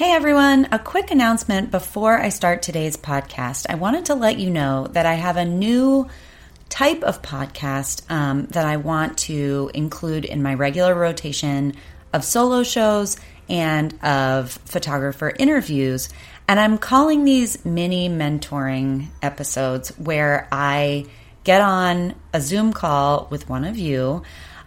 Hey everyone, a quick announcement before I start today's podcast. I wanted to let you know that I have a new type of podcast um, that I want to include in my regular rotation of solo shows and of photographer interviews. And I'm calling these mini mentoring episodes where I get on a Zoom call with one of you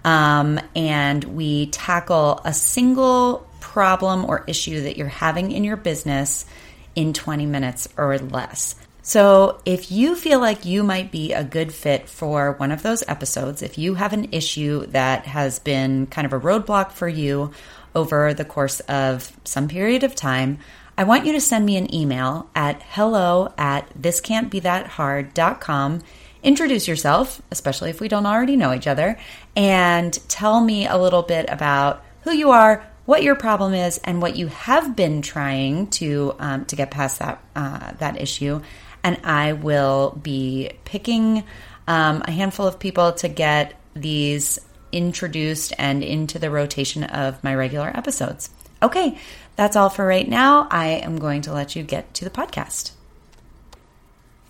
um, and we tackle a single problem or issue that you're having in your business in 20 minutes or less. So, if you feel like you might be a good fit for one of those episodes, if you have an issue that has been kind of a roadblock for you over the course of some period of time, I want you to send me an email at hello at thiscan'tbethathard.com. Introduce yourself, especially if we don't already know each other, and tell me a little bit about who you are, what your problem is and what you have been trying to um, to get past that uh, that issue, and I will be picking um, a handful of people to get these introduced and into the rotation of my regular episodes. Okay, that's all for right now. I am going to let you get to the podcast.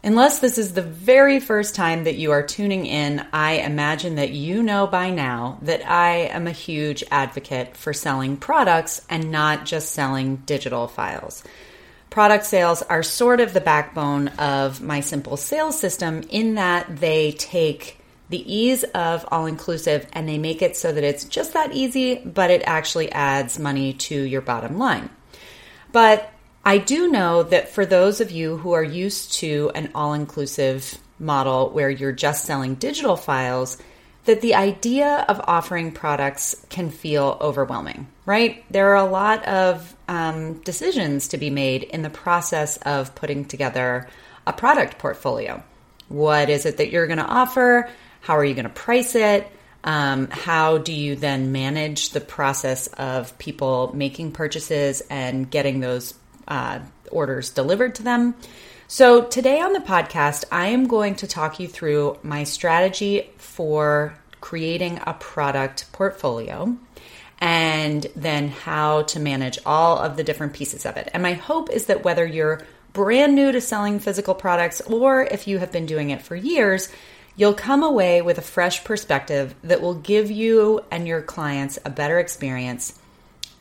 Unless this is the very first time that you are tuning in, I imagine that you know by now that I am a huge advocate for selling products and not just selling digital files. Product sales are sort of the backbone of my simple sales system in that they take the ease of all inclusive and they make it so that it's just that easy, but it actually adds money to your bottom line. But I do know that for those of you who are used to an all inclusive model where you're just selling digital files, that the idea of offering products can feel overwhelming, right? There are a lot of um, decisions to be made in the process of putting together a product portfolio. What is it that you're going to offer? How are you going to price it? Um, how do you then manage the process of people making purchases and getting those uh, orders delivered to them. So, today on the podcast, I am going to talk you through my strategy for creating a product portfolio and then how to manage all of the different pieces of it. And my hope is that whether you're brand new to selling physical products or if you have been doing it for years, you'll come away with a fresh perspective that will give you and your clients a better experience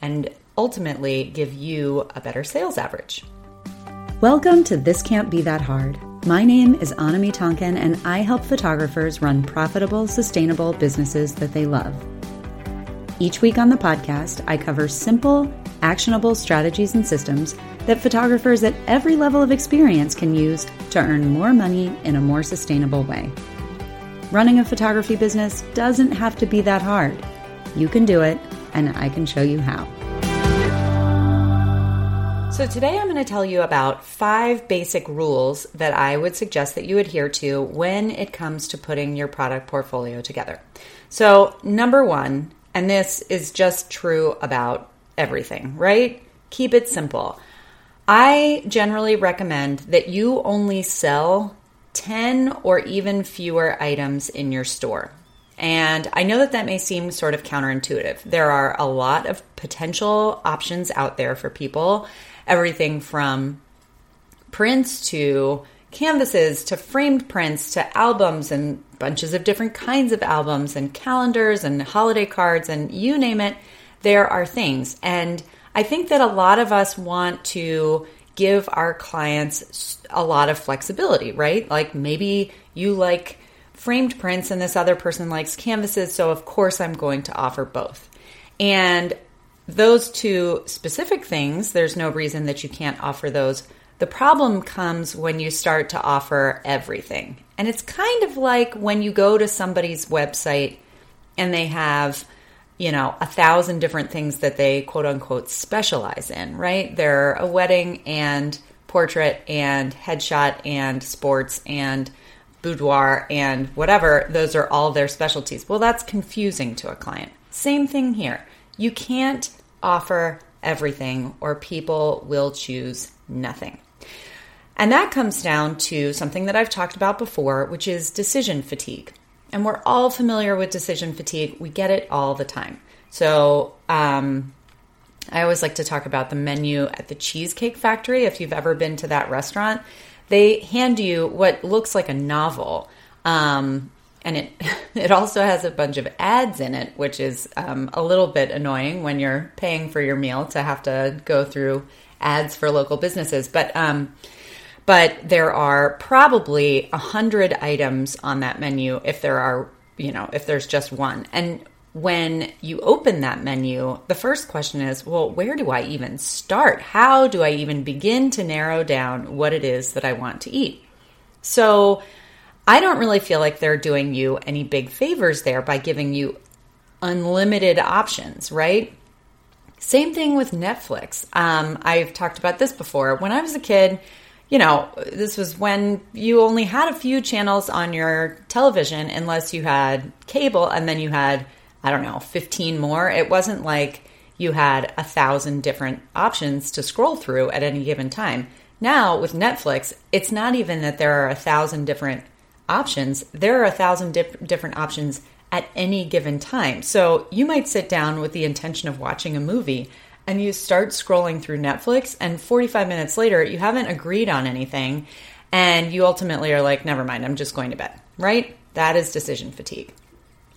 and ultimately give you a better sales average. Welcome to This Can't Be That Hard. My name is Anami Tonkin, and I help photographers run profitable, sustainable businesses that they love. Each week on the podcast, I cover simple, actionable strategies and systems that photographers at every level of experience can use to earn more money in a more sustainable way. Running a photography business doesn't have to be that hard. You can do it, and I can show you how. So, today I'm going to tell you about five basic rules that I would suggest that you adhere to when it comes to putting your product portfolio together. So, number one, and this is just true about everything, right? Keep it simple. I generally recommend that you only sell 10 or even fewer items in your store. And I know that that may seem sort of counterintuitive. There are a lot of potential options out there for people everything from prints to canvases to framed prints to albums and bunches of different kinds of albums and calendars and holiday cards and you name it, there are things. And I think that a lot of us want to give our clients a lot of flexibility, right? Like maybe you like framed prints and this other person likes canvases, so of course I'm going to offer both. And those two specific things, there's no reason that you can't offer those. The problem comes when you start to offer everything. And it's kind of like when you go to somebody's website and they have, you know, a thousand different things that they quote unquote specialize in, right? They're a wedding and portrait and headshot and sports and boudoir and whatever. Those are all their specialties. Well, that's confusing to a client. Same thing here. You can't offer everything, or people will choose nothing. And that comes down to something that I've talked about before, which is decision fatigue. And we're all familiar with decision fatigue, we get it all the time. So, um, I always like to talk about the menu at the Cheesecake Factory. If you've ever been to that restaurant, they hand you what looks like a novel. Um, and it it also has a bunch of ads in it, which is um, a little bit annoying when you're paying for your meal to have to go through ads for local businesses. But um, but there are probably a hundred items on that menu if there are you know if there's just one. And when you open that menu, the first question is, well, where do I even start? How do I even begin to narrow down what it is that I want to eat? So I don't really feel like they're doing you any big favors there by giving you unlimited options, right? Same thing with Netflix. Um, I've talked about this before. When I was a kid, you know, this was when you only had a few channels on your television unless you had cable and then you had, I don't know, 15 more. It wasn't like you had a thousand different options to scroll through at any given time. Now with Netflix, it's not even that there are a thousand different options, there are a thousand dip- different options at any given time. So you might sit down with the intention of watching a movie and you start scrolling through Netflix, and 45 minutes later, you haven't agreed on anything, and you ultimately are like, never mind, I'm just going to bed, right? That is decision fatigue.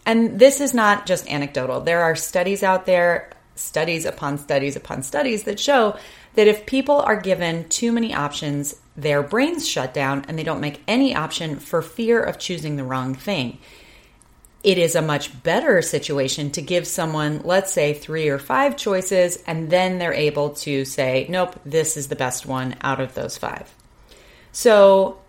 And this is not just anecdotal. There are studies out there, studies upon studies upon studies that show that if people are given too many options, their brains shut down and they don't make any option for fear of choosing the wrong thing. It is a much better situation to give someone, let's say, three or five choices, and then they're able to say, nope, this is the best one out of those five. So,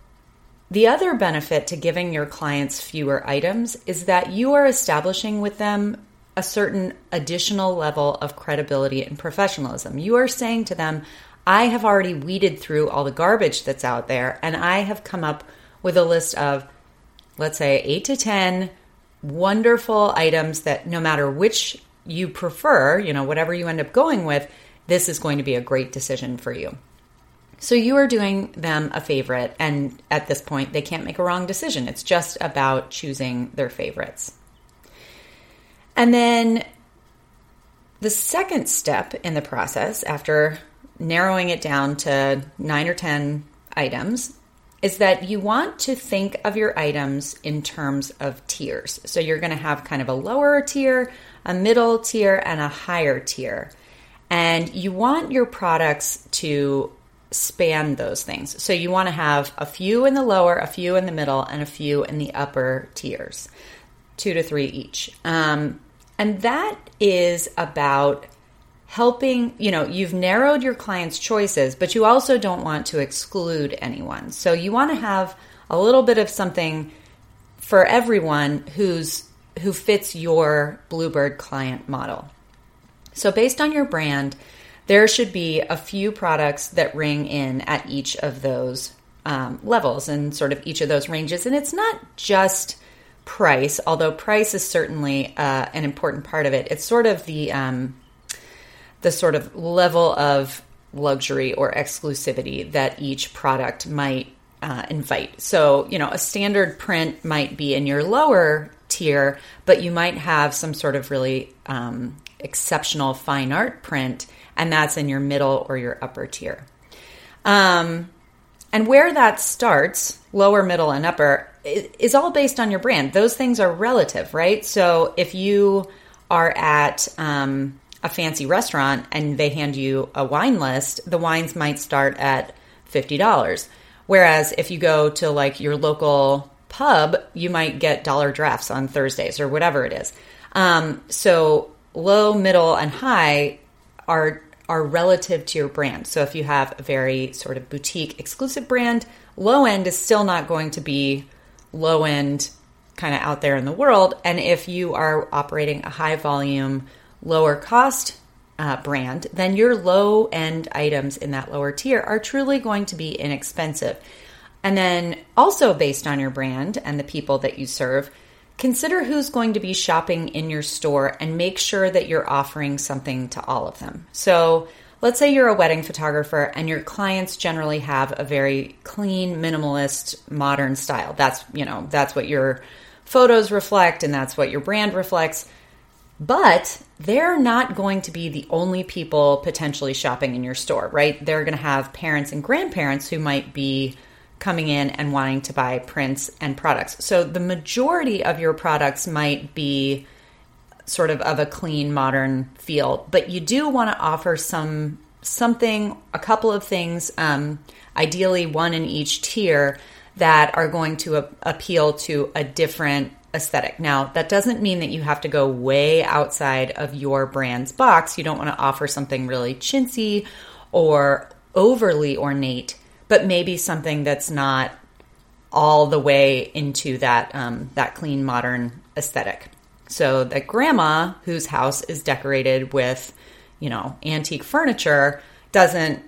the other benefit to giving your clients fewer items is that you are establishing with them a certain additional level of credibility and professionalism. You are saying to them, I have already weeded through all the garbage that's out there and I have come up with a list of, let's say, eight to 10 wonderful items that no matter which you prefer, you know, whatever you end up going with, this is going to be a great decision for you. So you are doing them a favorite, and at this point, they can't make a wrong decision. It's just about choosing their favorites. And then the second step in the process, after narrowing it down to nine or 10 items, is that you want to think of your items in terms of tiers. So you're going to have kind of a lower tier, a middle tier, and a higher tier. And you want your products to span those things. So you want to have a few in the lower, a few in the middle, and a few in the upper tiers, two to three each. Um, and that is about helping, you know, you've narrowed your client's choices, but you also don't want to exclude anyone. So you want to have a little bit of something for everyone who's who fits your Bluebird client model. So based on your brand, there should be a few products that ring in at each of those um, levels and sort of each of those ranges. And it's not just price, although price is certainly uh, an important part of it. It's sort of the um, the sort of level of luxury or exclusivity that each product might uh, invite. So, you know, a standard print might be in your lower tier, but you might have some sort of really um, exceptional fine art print, and that's in your middle or your upper tier. Um, and where that starts, lower, middle, and upper, is all based on your brand. Those things are relative, right? So if you are at um, a fancy restaurant and they hand you a wine list, the wines might start at $50. Whereas if you go to like your local pub, you might get dollar drafts on Thursdays or whatever it is. Um, so low, middle, and high are are relative to your brand. So if you have a very sort of boutique exclusive brand, low end is still not going to be low end kind of out there in the world. And if you are operating a high volume, lower cost uh, brand, then your low end items in that lower tier are truly going to be inexpensive. And then also based on your brand and the people that you serve, consider who's going to be shopping in your store and make sure that you're offering something to all of them. So let's say you're a wedding photographer and your clients generally have a very clean, minimalist, modern style. That's, you know, that's what your photos reflect and that's what your brand reflects. But they're not going to be the only people potentially shopping in your store, right? They're going to have parents and grandparents who might be coming in and wanting to buy prints and products. So the majority of your products might be sort of of a clean modern feel, but you do want to offer some something, a couple of things, um, ideally one in each tier that are going to a- appeal to a different aesthetic. Now, that doesn't mean that you have to go way outside of your brand's box. You don't want to offer something really chintzy or overly ornate, but maybe something that's not all the way into that um, that clean modern aesthetic. So that grandma whose house is decorated with, you know, antique furniture doesn't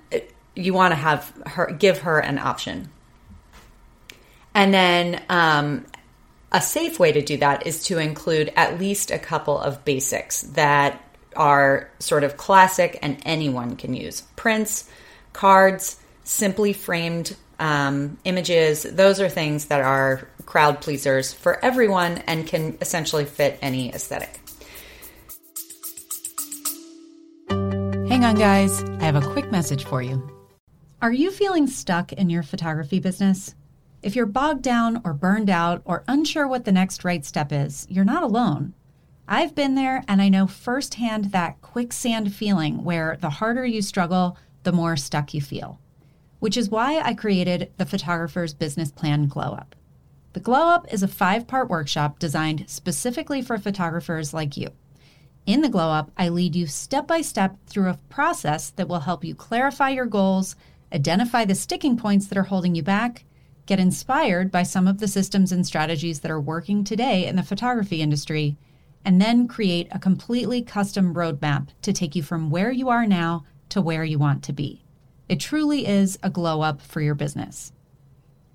you want to have her give her an option. And then um, a safe way to do that is to include at least a couple of basics that are sort of classic and anyone can use prints, cards, simply framed um, images. Those are things that are crowd pleasers for everyone and can essentially fit any aesthetic. Hang on, guys. I have a quick message for you. Are you feeling stuck in your photography business? If you're bogged down or burned out or unsure what the next right step is, you're not alone. I've been there and I know firsthand that quicksand feeling where the harder you struggle, the more stuck you feel. Which is why I created the Photographer's Business Plan Glow Up. The Glow Up is a five part workshop designed specifically for photographers like you. In the Glow Up, I lead you step by step through a process that will help you clarify your goals, identify the sticking points that are holding you back, get inspired by some of the systems and strategies that are working today in the photography industry, and then create a completely custom roadmap to take you from where you are now to where you want to be. It truly is a glow up for your business.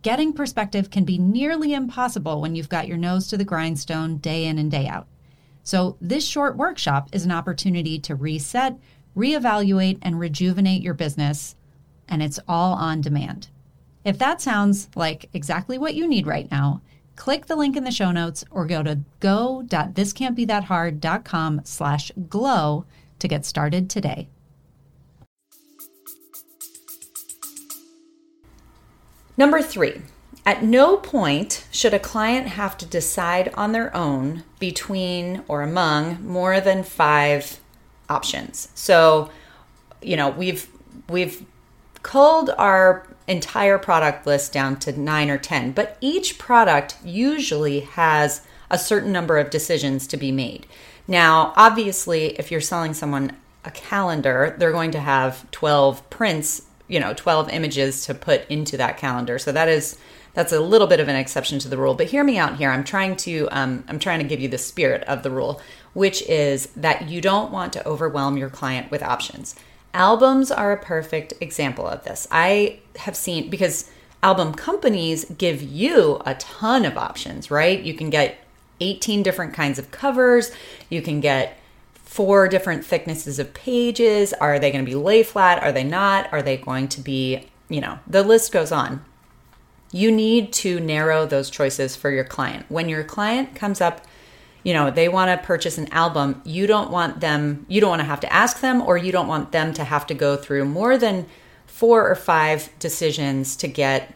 Getting perspective can be nearly impossible when you've got your nose to the grindstone day in and day out. So, this short workshop is an opportunity to reset, reevaluate, and rejuvenate your business, and it's all on demand. If that sounds like exactly what you need right now, click the link in the show notes or go to go.thiscan'tbethathard.com slash glow to get started today. Number three, at no point should a client have to decide on their own between or among more than five options. So, you know, we've we've culled our entire product list down to nine or 10, but each product usually has a certain number of decisions to be made. Now, obviously, if you're selling someone a calendar, they're going to have 12 prints, you know, 12 images to put into that calendar. So that is that's a little bit of an exception to the rule. But hear me out here. I'm trying to um, I'm trying to give you the spirit of the rule, which is that you don't want to overwhelm your client with options. Albums are a perfect example of this. I have seen because album companies give you a ton of options, right? You can get 18 different kinds of covers, you can get four different thicknesses of pages. Are they going to be lay flat? Are they not? Are they going to be, you know, the list goes on. You need to narrow those choices for your client. When your client comes up you know they want to purchase an album you don't want them you don't want to have to ask them or you don't want them to have to go through more than four or five decisions to get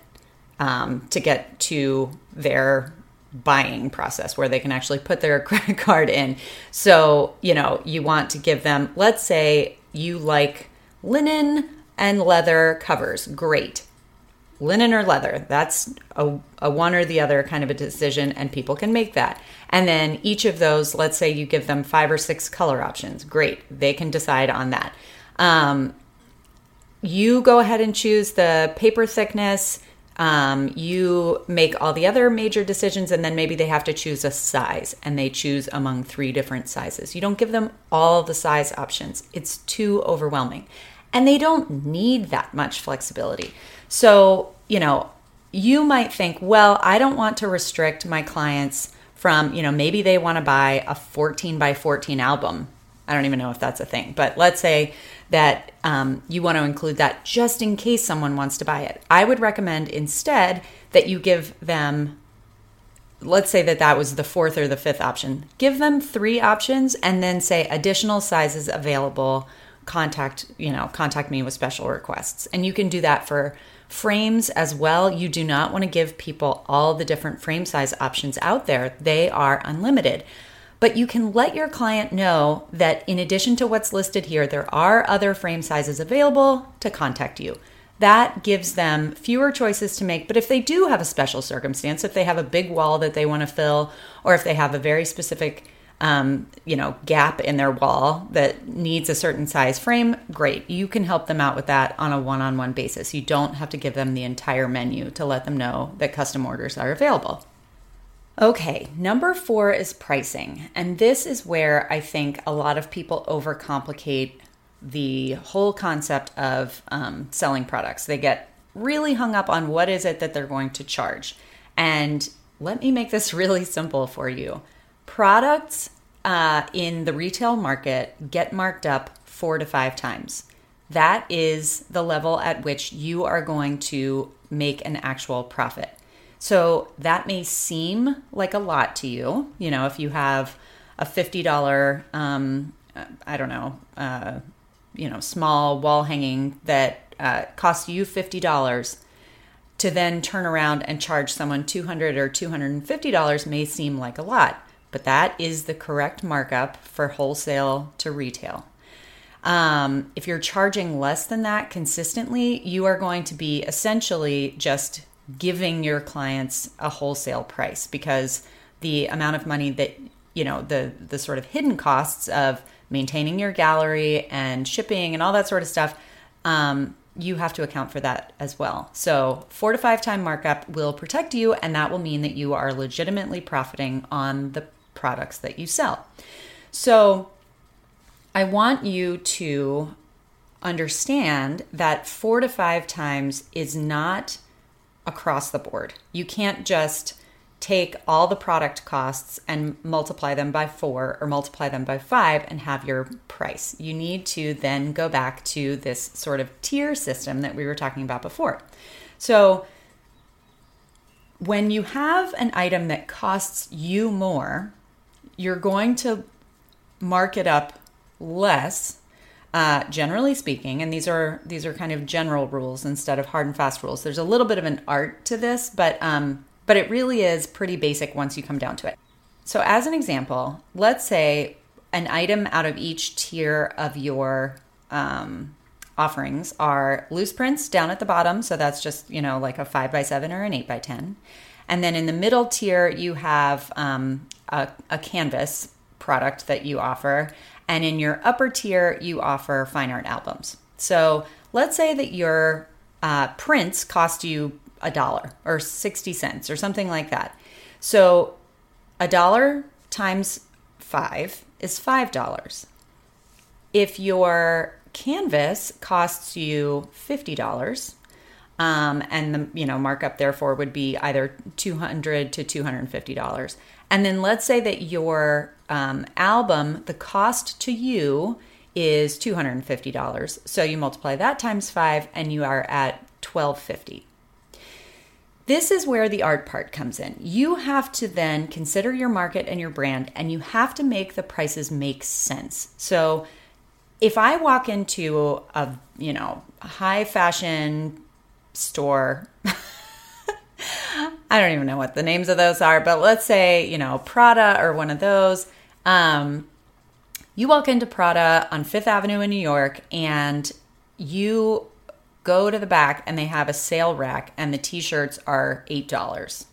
um, to get to their buying process where they can actually put their credit card in. So you know you want to give them let's say you like linen and leather covers. Great linen or leather. That's a, a, one or the other kind of a decision, and people can make that. And then each of those, let's say you give them five or six color options. Great, they can decide on that. Um, you go ahead and choose the paper thickness. Um, you make all the other major decisions, and then maybe they have to choose a size, and they choose among three different sizes. You don't give them all the size options, it's too overwhelming. And they don't need that much flexibility. So, you know, you might think, well, I don't want to restrict my clients from, you know, maybe they want to buy a 14 by 14 album. I don't even know if that's a thing, but let's say that um, you want to include that just in case someone wants to buy it. I would recommend instead that you give them let's say that that was the fourth or the fifth option. Give them three options and then say additional sizes available. Contact, you know, contact me with special requests. And you can do that for frames as well. You do not want to give people all the different frame size options out there, they are unlimited. But you can let your client know that in addition to what's listed here, there are other frame sizes available to contact you that gives them fewer choices to make. But if they do have a special circumstance, if they have a big wall that they want to fill, or if they have a very specific um, you know, gap in their wall that needs a certain size frame, great. You can help them out with that on a one on one basis. You don't have to give them the entire menu to let them know that custom orders are available. Okay, number four is pricing. And this is where I think a lot of people overcomplicate the whole concept of um, selling products. They get really hung up on what is it that they're going to charge. And let me make this really simple for you. Products uh, in the retail market get marked up four to five times. That is the level at which you are going to make an actual profit. So that may seem like a lot to you. You know, if you have a $50, um, I don't know, uh, you know small wall hanging that uh, costs you fifty dollars to then turn around and charge someone two hundred or two hundred and fifty dollars may seem like a lot, but that is the correct markup for wholesale to retail. Um, if you're charging less than that consistently, you are going to be essentially just giving your clients a wholesale price because the amount of money that you know the the sort of hidden costs of maintaining your gallery and shipping and all that sort of stuff, um, you have to account for that as well. So, four to five time markup will protect you, and that will mean that you are legitimately profiting on the products that you sell. So, I want you to understand that four to five times is not across the board. You can't just take all the product costs and multiply them by four or multiply them by five and have your price. You need to then go back to this sort of tier system that we were talking about before. So, when you have an item that costs you more, you're going to mark it up less uh, generally speaking, and these are these are kind of general rules instead of hard and fast rules. There's a little bit of an art to this, but um, but it really is pretty basic once you come down to it. So, as an example, let's say an item out of each tier of your um, offerings are loose prints down at the bottom. So, that's just, you know, like a five by seven or an eight by 10. And then in the middle tier, you have um, a, a canvas product that you offer. And in your upper tier, you offer fine art albums. So, let's say that your uh, prints cost you a dollar or 60 cents or something like that. So a dollar times five is five dollars. If your canvas costs you fifty dollars, um, and the you know markup therefore would be either two hundred to two hundred and fifty dollars, and then let's say that your um, album, the cost to you is two hundred and fifty dollars. So you multiply that times five, and you are at twelve fifty. This is where the art part comes in. You have to then consider your market and your brand, and you have to make the prices make sense. So, if I walk into a you know high fashion store, I don't even know what the names of those are, but let's say you know Prada or one of those. Um, you walk into Prada on Fifth Avenue in New York, and you go to the back and they have a sale rack and the t-shirts are $8.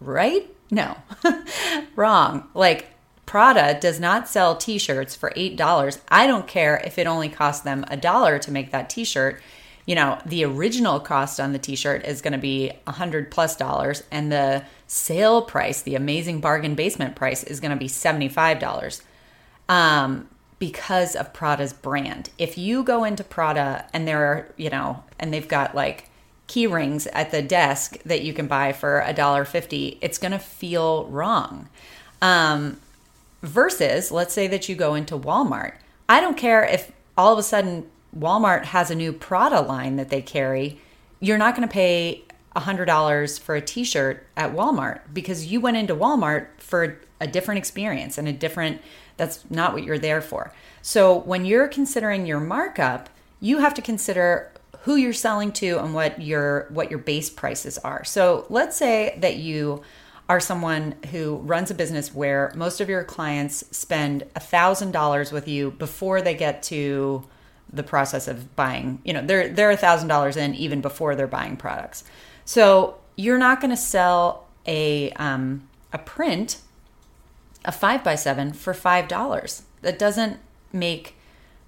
Right? No. Wrong. Like Prada does not sell t-shirts for $8. I don't care if it only costs them a dollar to make that t-shirt. You know, the original cost on the t-shirt is going to be a 100 plus dollars and the sale price, the amazing bargain basement price is going to be $75. Um because of Prada's brand. If you go into Prada and there are, you know, and they've got like key rings at the desk that you can buy for a dollar fifty, it's going to feel wrong. Um, versus, let's say that you go into Walmart. I don't care if all of a sudden Walmart has a new Prada line that they carry. You're not going to pay $100 for a t-shirt at Walmart because you went into Walmart for a different experience and a different that's not what you're there for. So when you're considering your markup, you have to consider who you're selling to and what your what your base prices are. So let's say that you are someone who runs a business where most of your clients spend $1000 with you before they get to the process of buying you know they're they're a thousand dollars in even before they're buying products so you're not going to sell a um, a print a five by seven for five dollars that doesn't make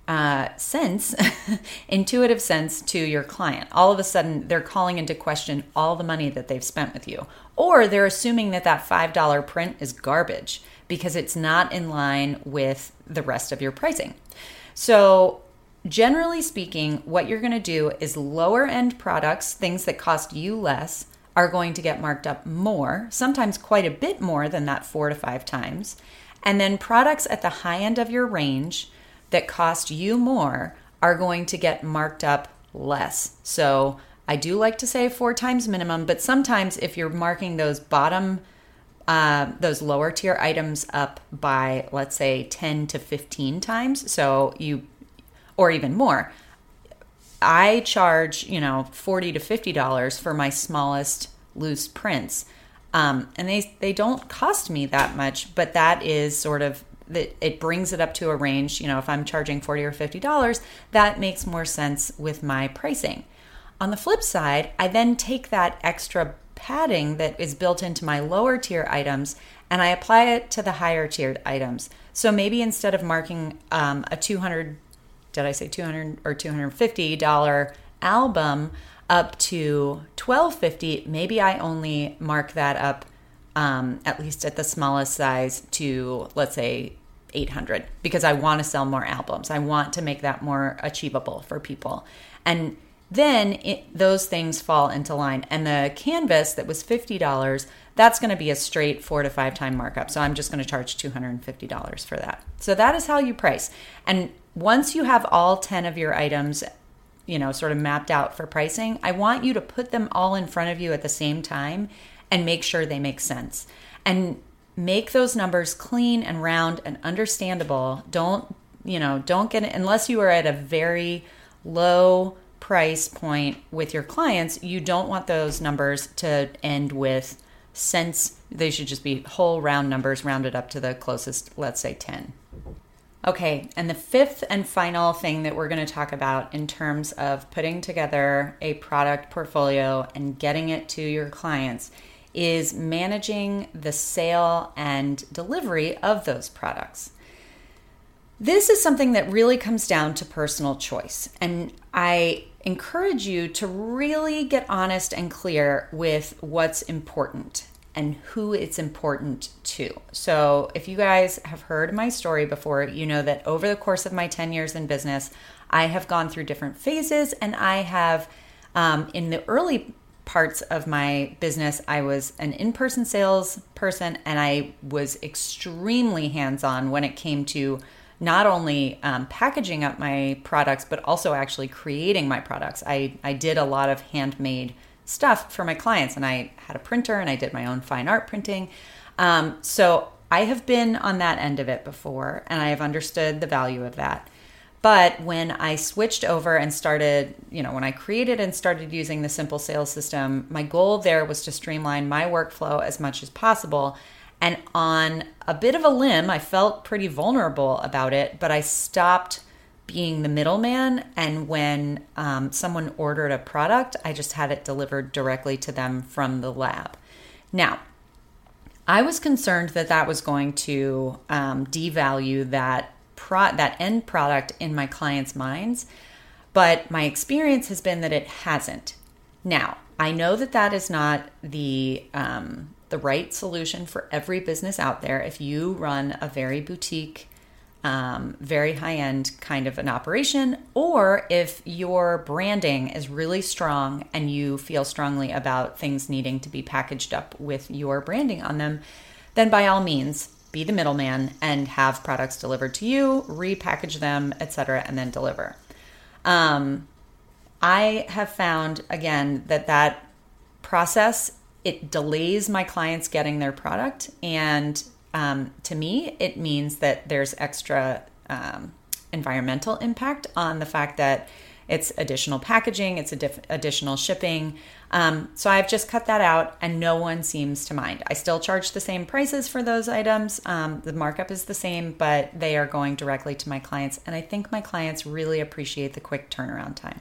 uh, sense, intuitive sense to your client. All of a sudden, they're calling into question all the money that they've spent with you. Or they're assuming that that $5 print is garbage because it's not in line with the rest of your pricing. So, generally speaking, what you're going to do is lower end products, things that cost you less, are going to get marked up more, sometimes quite a bit more than that four to five times. And then products at the high end of your range that cost you more are going to get marked up less. So I do like to say four times minimum, but sometimes if you're marking those bottom, uh, those lower tier items up by, let's say, 10 to 15 times, so you, or even more, I charge, you know, 40 to $50 for my smallest loose prints. Um, and they, they don't cost me that much, but that is sort of that it brings it up to a range. You know, if I'm charging 40 or $50, that makes more sense with my pricing. On the flip side, I then take that extra padding that is built into my lower tier items and I apply it to the higher tiered items. So maybe instead of marking um, a 200, did I say 200 or 250 dollar album up to 1250, maybe I only mark that up um, at least at the smallest size to let's say 800 because I want to sell more albums. I want to make that more achievable for people. And then it, those things fall into line. And the canvas that was $50, that's going to be a straight four to five time markup. So I'm just going to charge $250 for that. So that is how you price. And once you have all 10 of your items, you know, sort of mapped out for pricing, I want you to put them all in front of you at the same time and make sure they make sense. And make those numbers clean and round and understandable. Don't, you know, don't get it unless you are at a very low price point with your clients, you don't want those numbers to end with cents. They should just be whole round numbers rounded up to the closest, let's say 10. Okay, and the fifth and final thing that we're going to talk about in terms of putting together a product portfolio and getting it to your clients is managing the sale and delivery of those products. This is something that really comes down to personal choice. And I encourage you to really get honest and clear with what's important and who it's important to. So, if you guys have heard my story before, you know that over the course of my 10 years in business, I have gone through different phases and I have, um, in the early parts of my business, I was an in person sales person and I was extremely hands on when it came to not only um, packaging up my products, but also actually creating my products. I, I did a lot of handmade stuff for my clients and I had a printer and I did my own fine art printing. Um, so I have been on that end of it before and I have understood the value of that. But when I switched over and started, you know, when I created and started using the simple sales system, my goal there was to streamline my workflow as much as possible. And on a bit of a limb, I felt pretty vulnerable about it, but I stopped being the middleman. And when um, someone ordered a product, I just had it delivered directly to them from the lab. Now, I was concerned that that was going to um, devalue that pro- that end product in my clients' minds, but my experience has been that it hasn't. Now, I know that that is not the um, the right solution for every business out there. If you run a very boutique, um, very high end kind of an operation, or if your branding is really strong and you feel strongly about things needing to be packaged up with your branding on them, then by all means, be the middleman and have products delivered to you, repackage them, etc., and then deliver. Um, I have found again that that process, it delays my clients getting their product. And um, to me, it means that there's extra um, environmental impact on the fact that it's additional packaging, it's additional shipping. Um, so I've just cut that out, and no one seems to mind. I still charge the same prices for those items. Um, the markup is the same, but they are going directly to my clients, and I think my clients really appreciate the quick turnaround time.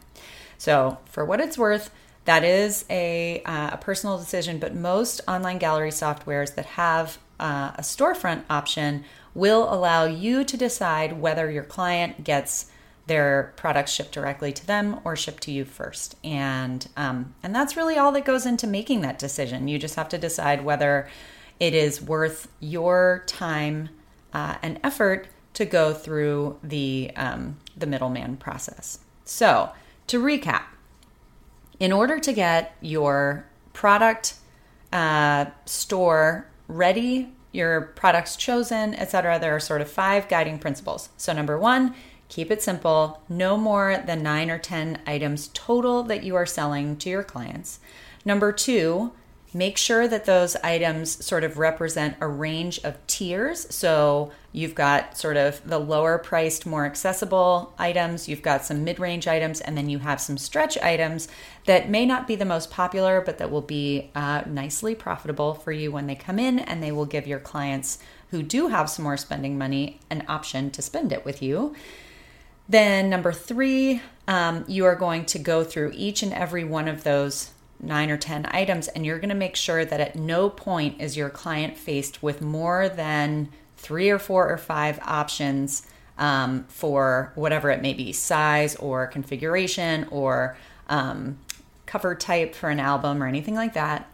So, for what it's worth, that is a, uh, a personal decision, but most online gallery softwares that have uh, a storefront option will allow you to decide whether your client gets their products shipped directly to them or shipped to you first. And um, and that's really all that goes into making that decision. You just have to decide whether it is worth your time uh, and effort to go through the um, the middleman process. So to recap, in order to get your product uh, store ready, your products chosen, etc., there are sort of five guiding principles. So number one Keep it simple, no more than nine or 10 items total that you are selling to your clients. Number two, make sure that those items sort of represent a range of tiers. So you've got sort of the lower priced, more accessible items, you've got some mid range items, and then you have some stretch items that may not be the most popular, but that will be uh, nicely profitable for you when they come in, and they will give your clients who do have some more spending money an option to spend it with you. Then, number three, um, you are going to go through each and every one of those nine or 10 items, and you're going to make sure that at no point is your client faced with more than three or four or five options um, for whatever it may be size or configuration or um, cover type for an album or anything like that.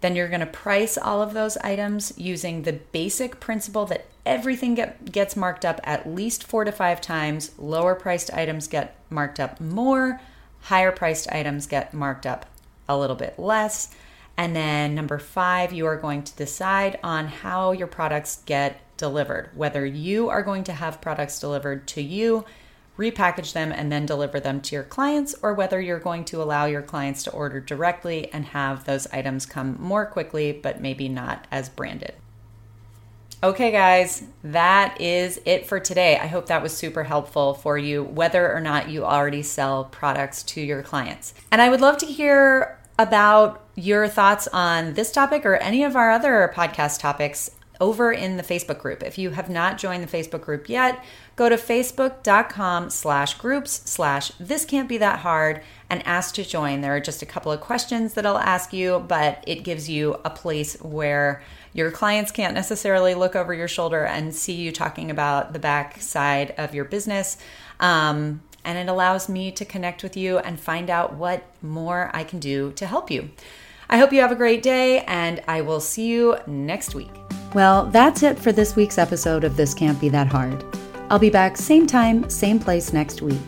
Then you're going to price all of those items using the basic principle that everything get, gets marked up at least four to five times. Lower priced items get marked up more, higher priced items get marked up a little bit less. And then number five, you are going to decide on how your products get delivered, whether you are going to have products delivered to you repackage them, and then deliver them to your clients, or whether you're going to allow your clients to order directly and have those items come more quickly, but maybe not as branded. Okay, guys, that is it for today. I hope that was super helpful for you, whether or not you already sell products to your clients. And I would love to hear about your thoughts on this topic or any of our other podcast topics over in the Facebook group. If you have not joined the Facebook group yet, go to facebook.com slash groups slash this can't be that hard and ask to join. There are just a couple of questions that I'll ask you, but it gives you a place where your clients can't necessarily look over your shoulder and see you talking about the back side of your business. Um, and it allows me to connect with you and find out what more I can do to help you. I hope you have a great day, and I will see you next week. Well, that's it for this week's episode of This Can't Be That Hard. I'll be back same time, same place next week.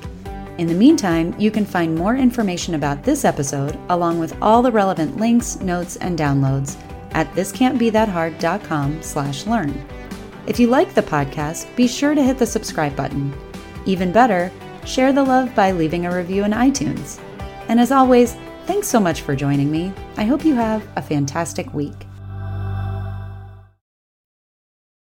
In the meantime, you can find more information about this episode, along with all the relevant links, notes, and downloads at thiscan'tbethathard.com slash learn. If you like the podcast, be sure to hit the subscribe button. Even better, share the love by leaving a review in iTunes. And as always, thanks so much for joining me. I hope you have a fantastic week.